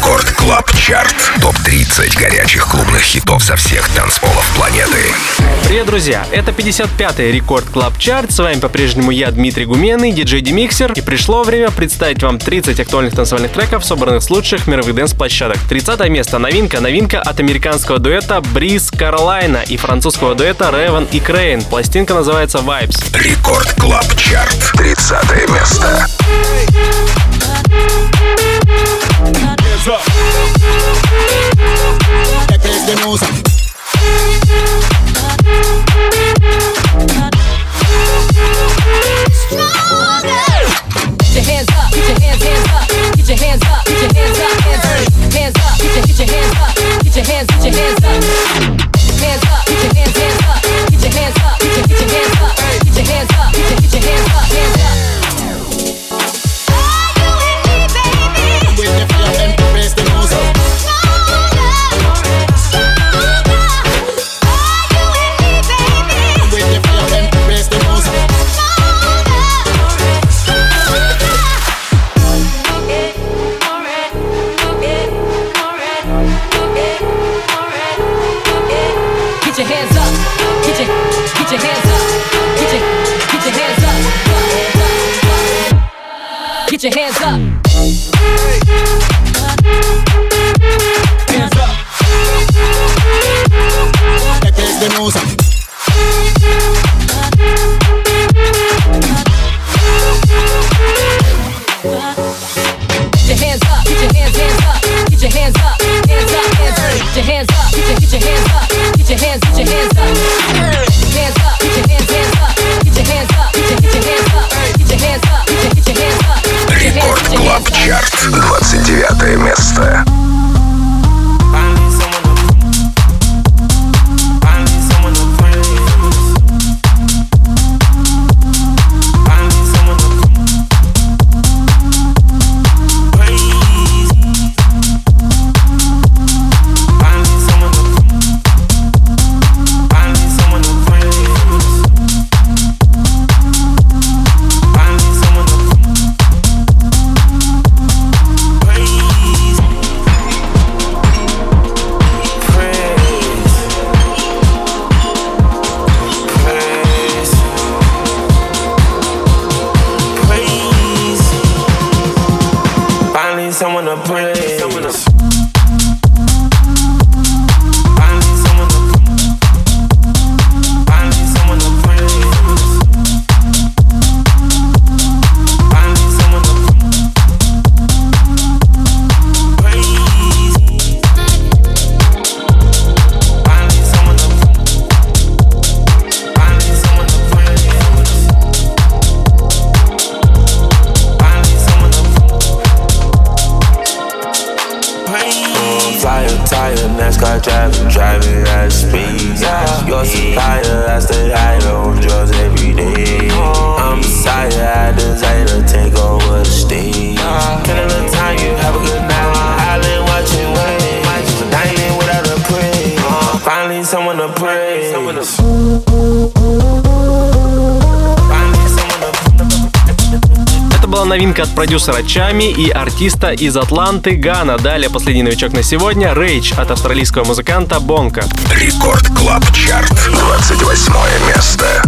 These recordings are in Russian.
Record Club Chart. Топ-30 горячих клубных хитов со всех танцполов планеты. Привет, друзья! Это 55-й Record Club Chart. С вами по-прежнему я, Дмитрий Гуменный, диджей DeMixer. И пришло время представить вам 30 актуальных танцевальных треков, собранных с лучших мировых dance -площадок. 30 место. Новинка. Новинка от американского дуэта Breathe Carolina и французского дуэта Raven & Kreyn. Пластинка называется Vibes. Record Club Chart. 30 место. Hey. the music. your hands up. Driving, driving at speed. Yeah. Your supplier, I stay high on новинка от продюсера Чами и артиста из Атланты Гана. Далее последний новичок на сегодня — Рейдж от австралийского музыканта Бонка. Рекорд Клаб Чарт, 28 место.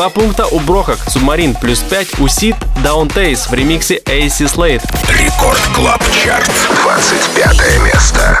Два пункта у Брохак, Субмарин плюс 5 у Сид, Даунтейс в ремиксе AC Slate. Рекорд Клаб Чарт, 25 место.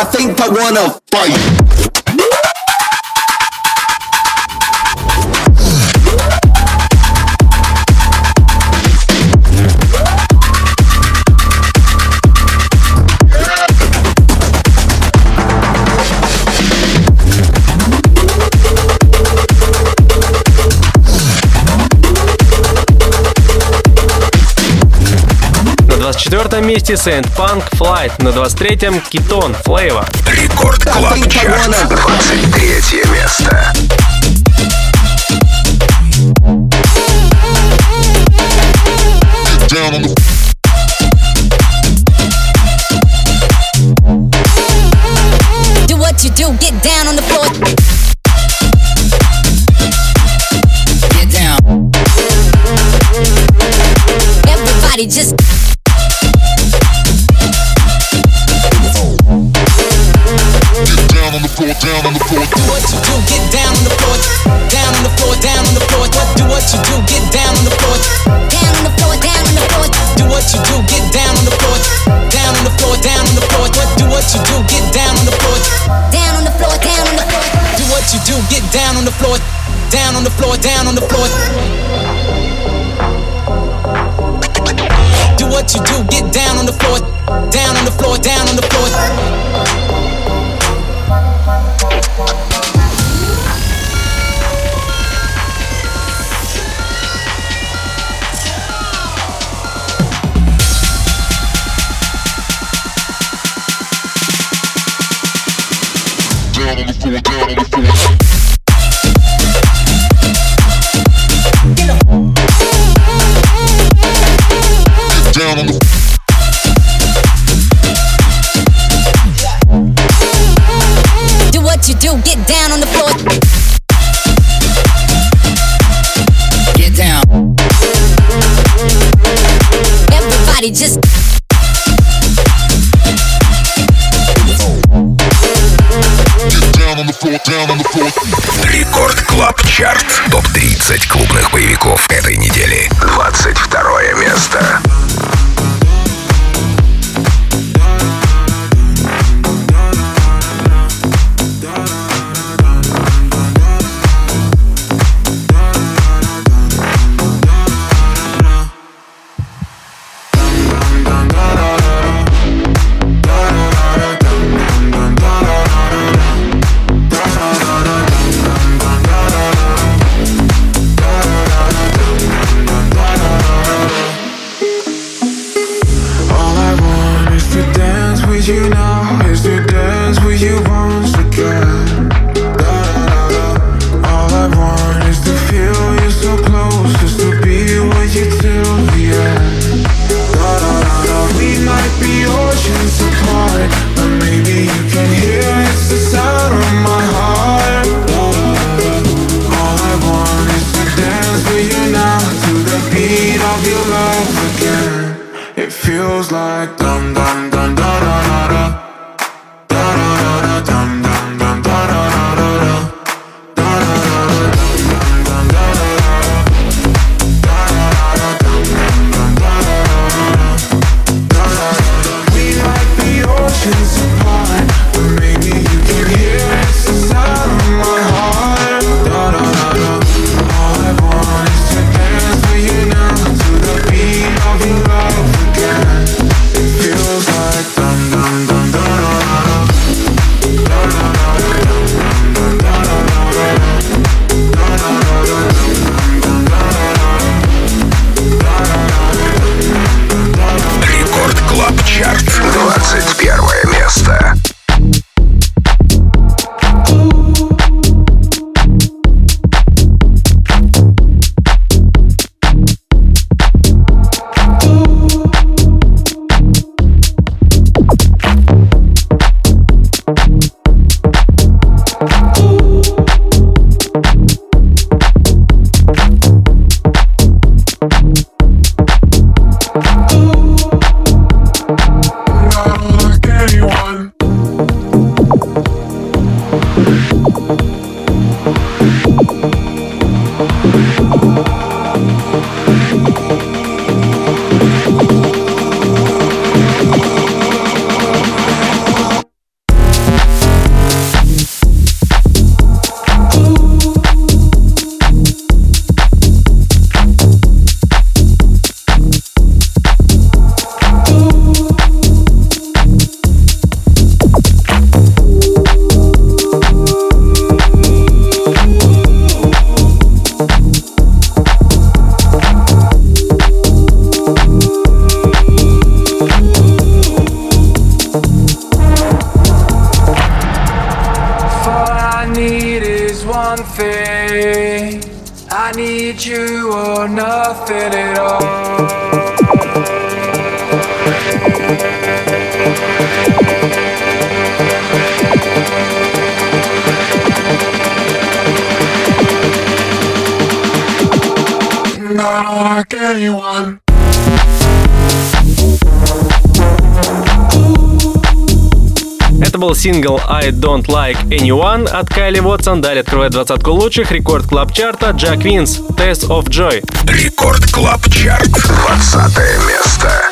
I think I wanna fight. 24 месте Saint Punk Flight, на 23-м Китон Flavor. Рекорд Клаб Чарт, 23 место. down on the down on the floor. Do what you do, get down on the floor. Down on the floor, down on the floor. What do what you do, get down on the floor. down on the floor, down on the floor. Do what you do, get down on the floor. Down on the floor, down on the floor. What do what you do, get down on the floor. Down on the floor, down on the floor. Do what you do, get down on the floor. Down on the floor, down on the floor. Do what you do, get down on the floor. Down on the floor, down on the floor. Down on the floor, down on the floor. Этой недели. сингл «I Don't Like Anyone» от Kyle Watson. Далее открывает двадцатку лучших Record Club Chart а Jack Wins «Test of Joy». Record Club Chart 20 место.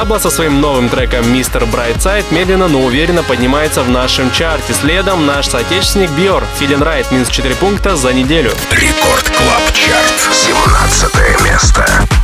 Диабло со своим новым треком «Mr. Brightside» медленно, но уверенно поднимается в нашем чарте. Следом наш соотечественник Бьор, Feeling Right, минус 4 пункта за неделю. Record Club Chart, 17 место.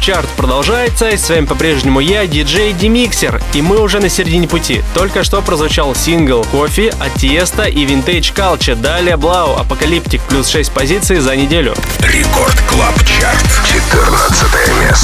Чарт продолжается, и с вами по-прежнему я, диджей DeMixer, и мы уже на середине пути. Только что прозвучал сингл «Coffee» от Tiësto и Vintage Culture, далее 3LAU, Apocalyptic, плюс 6 позиций за неделю. Record Club Chart, 14 место.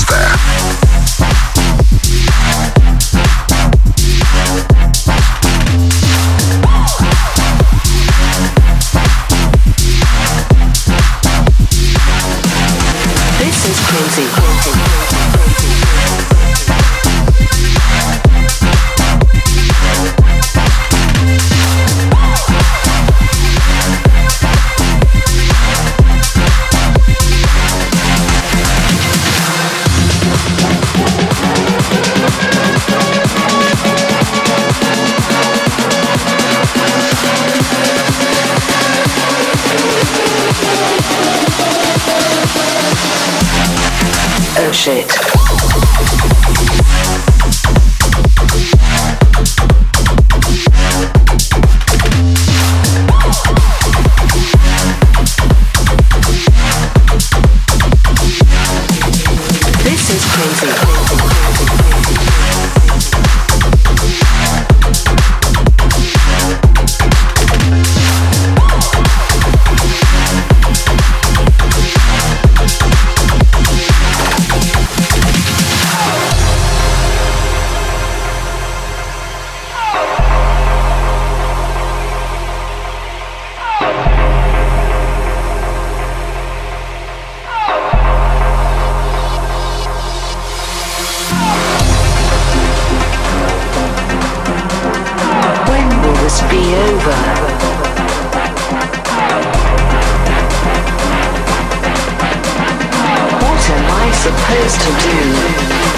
to do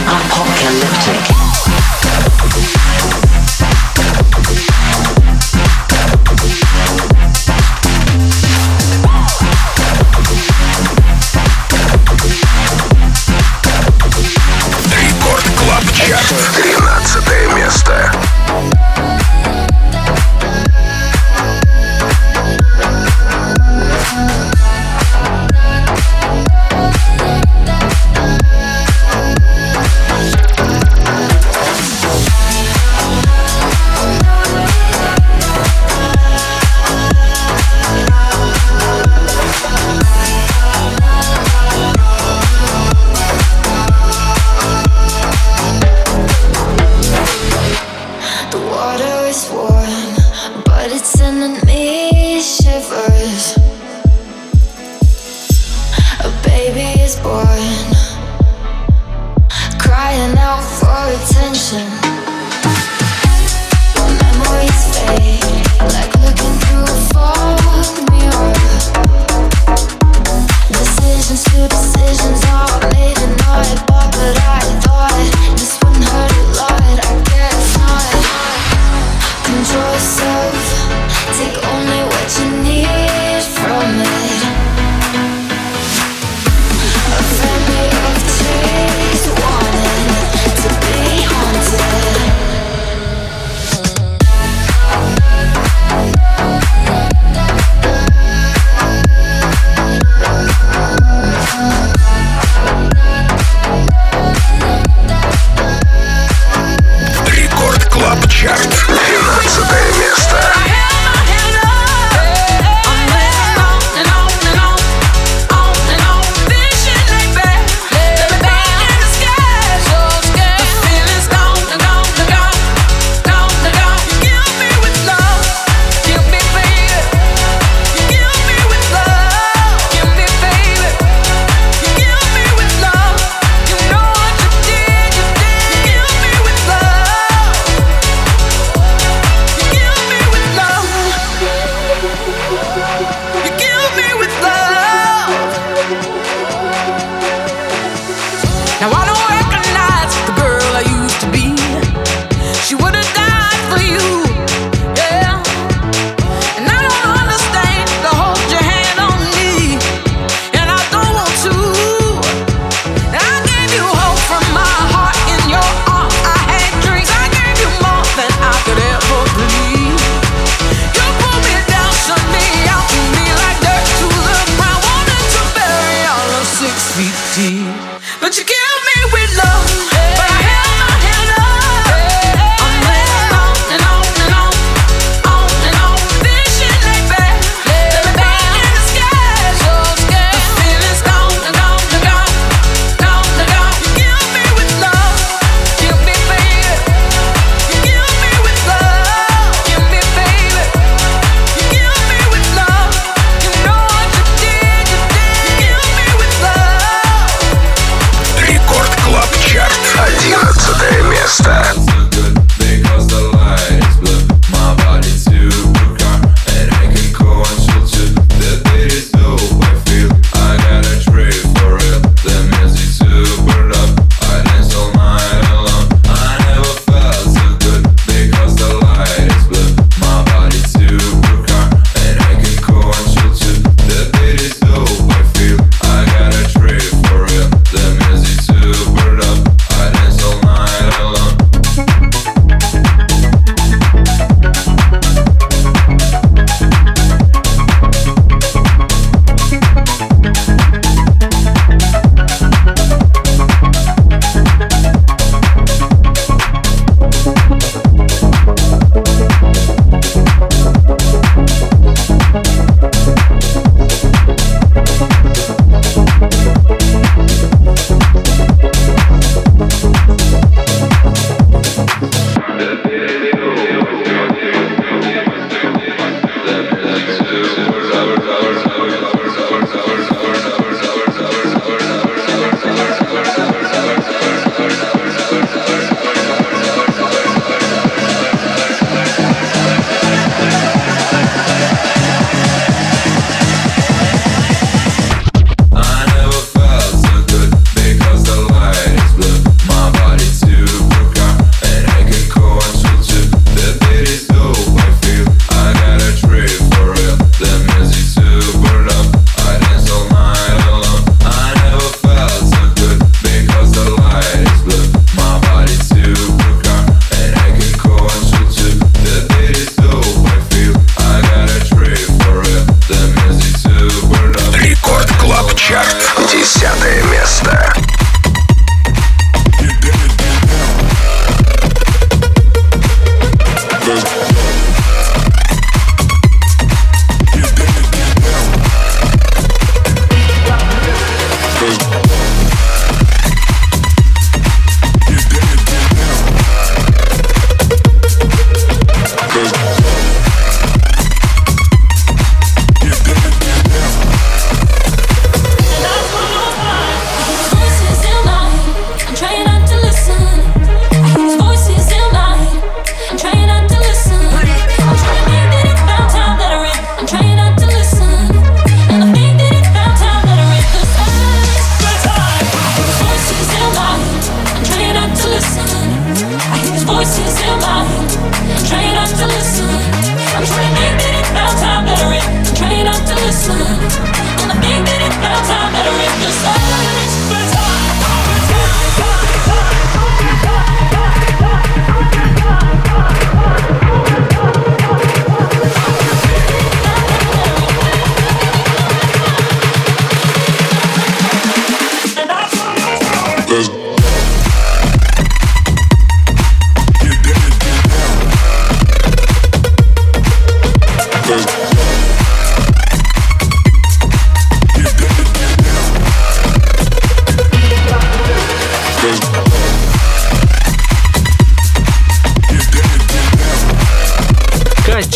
apocalyptic.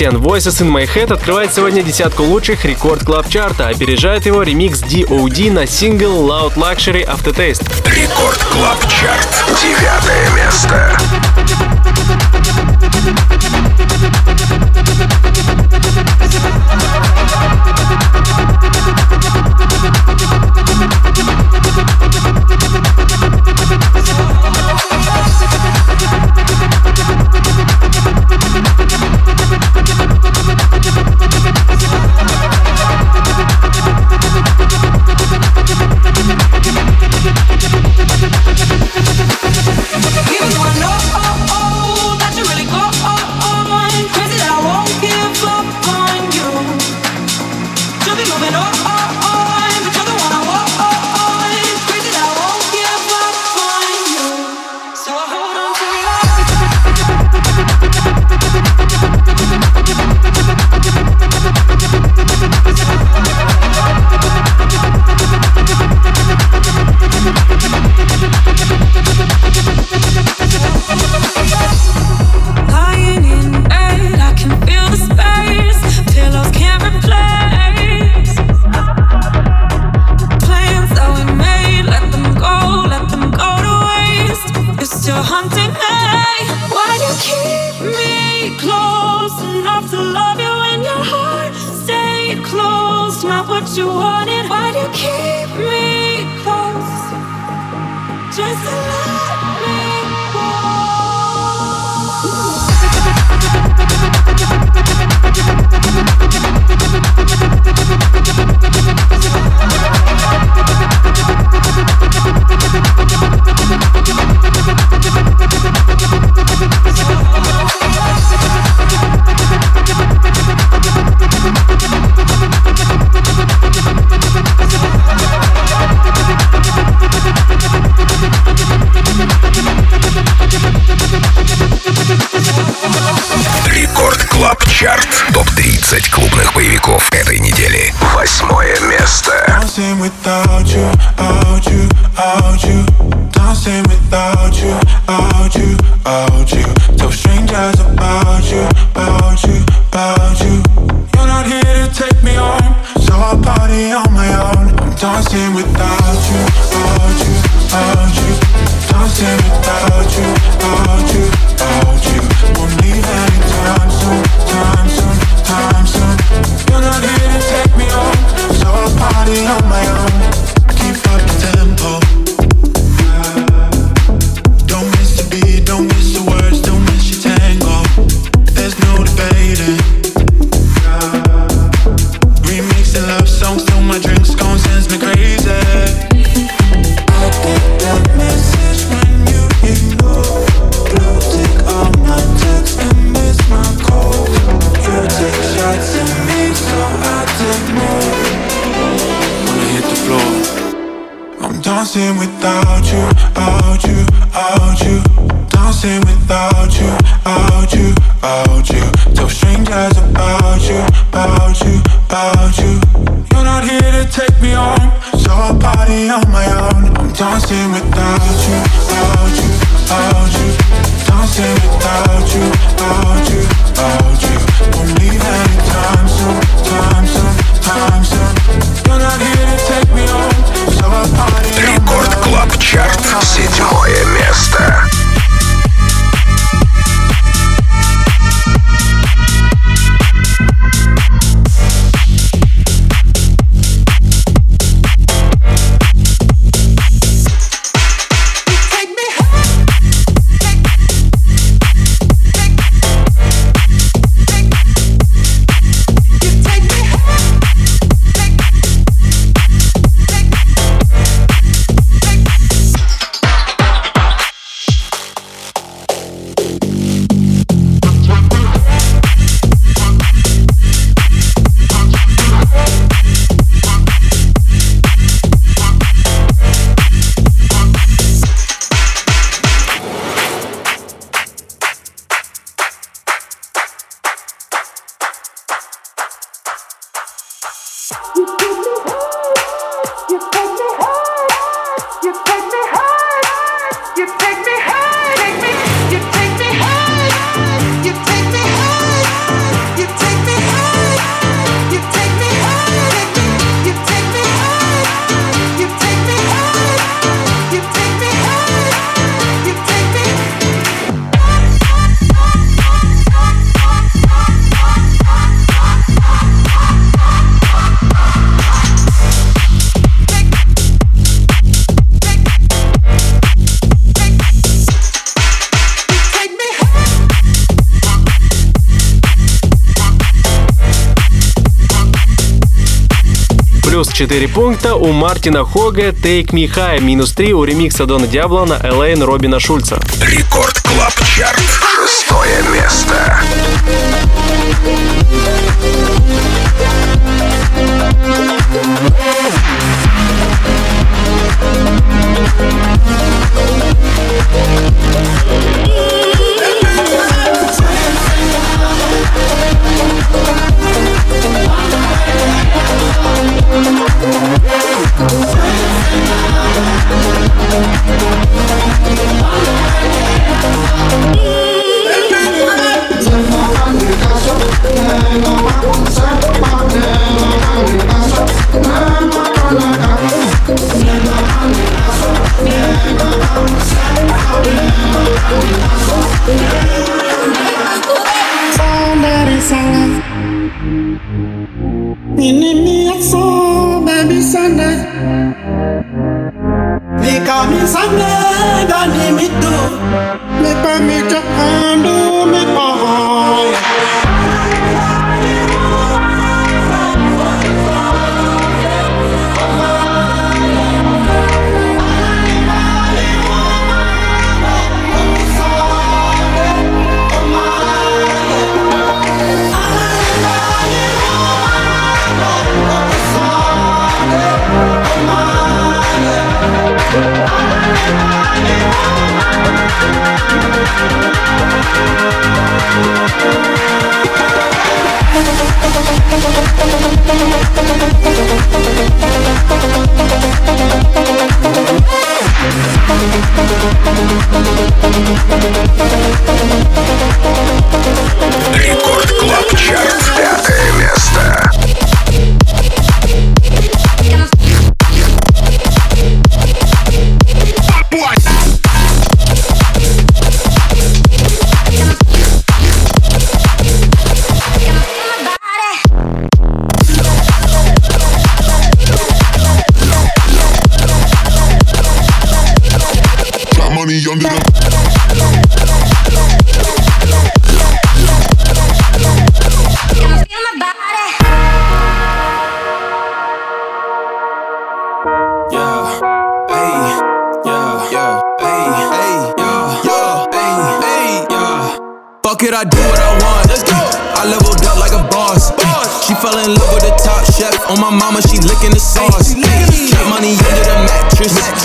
10 Voices in My Head открывает сегодня десятку лучших рекорд клаб чарта, опережает его ремикс DOD на сингл Loud Luxury Aftertaste. Рекорд клаб чарт. Девятое место. 4 пункта у Мартина Хога «Take Me High», минус 3 у ремикса Дона Диабло на Alane Робина Шульца. Record Club Chart.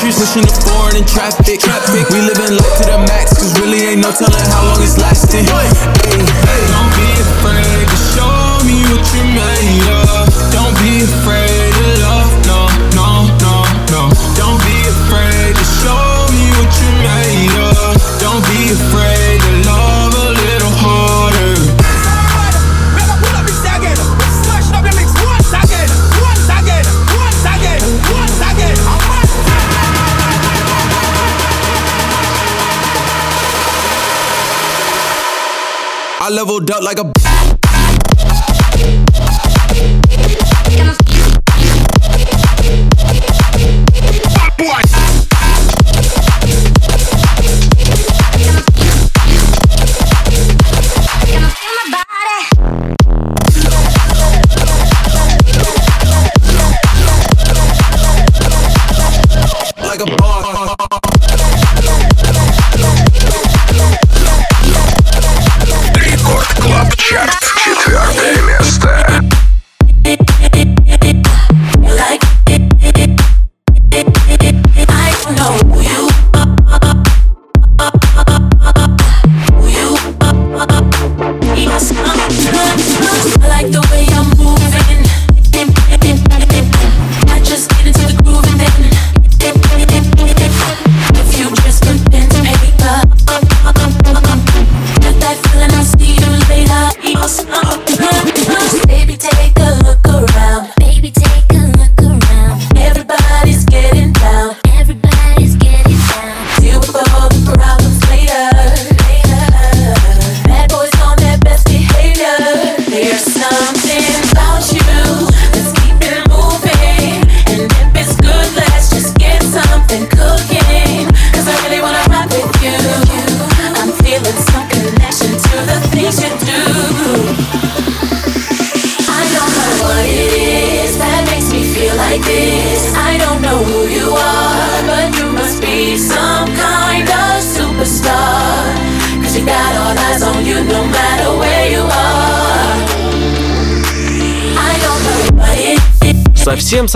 Pushing the board in traffic. traffic. We living life to the max, cause really ain't no telling how long it's lasting. Hey, hey. Don't be afraid to show me what you made. leveled up like a.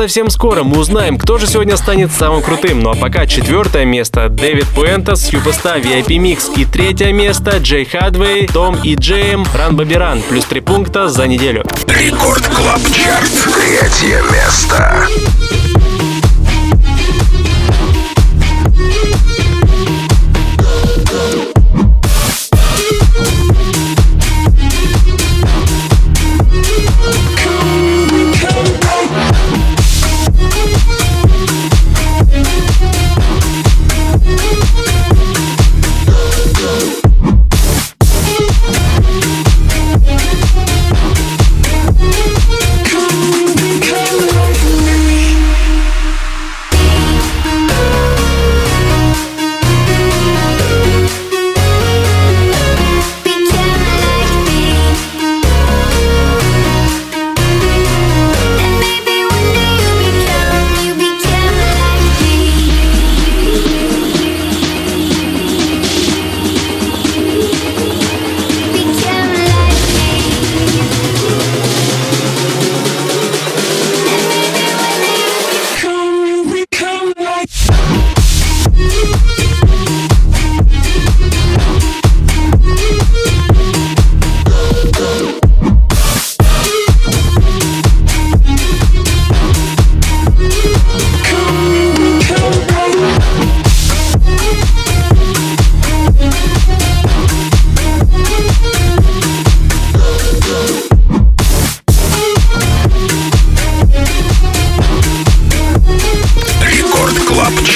совсем скоро мы узнаем, кто же сегодня станет самым крутым. Ну а пока четвертое место David Puentez Superstar VIP Mix и третье место Jay Hardway, Tom & Jame, Run Baby Run, плюс три пункта за неделю. Record Club Chart. Третье место.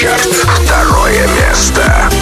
Чарт. Второе место.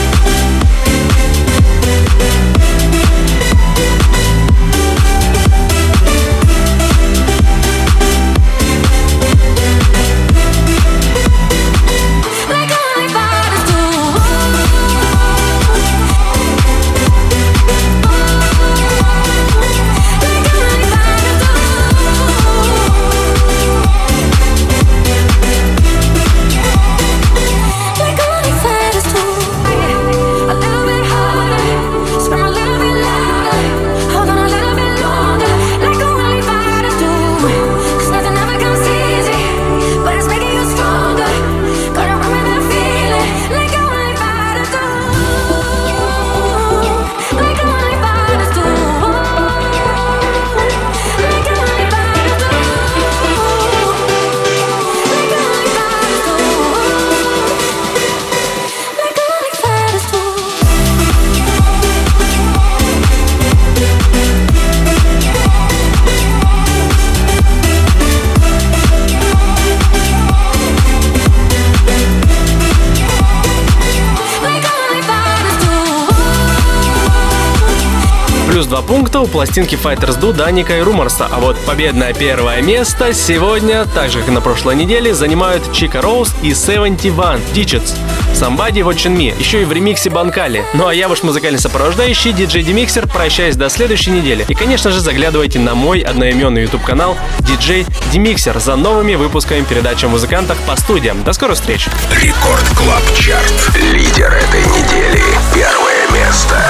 Пластинки Fighters Do Даника и Руморса. А вот победное первое место сегодня, так же как и на прошлой неделе, занимают Chico Rose и 71 Digits. Somebody's Watching Me, еще и в ремиксе Bancali. Ну а я ваш музыкальный сопровождающий, диджей DeMixer, прощаюсь до следующей недели. И, конечно же, заглядывайте на мой одноименный YouTube канал диджей DeMixer за новыми выпусками передачи о музыкантах по студиям. До скорых встреч! Record Club Chart. Лидер этой недели. Первое место.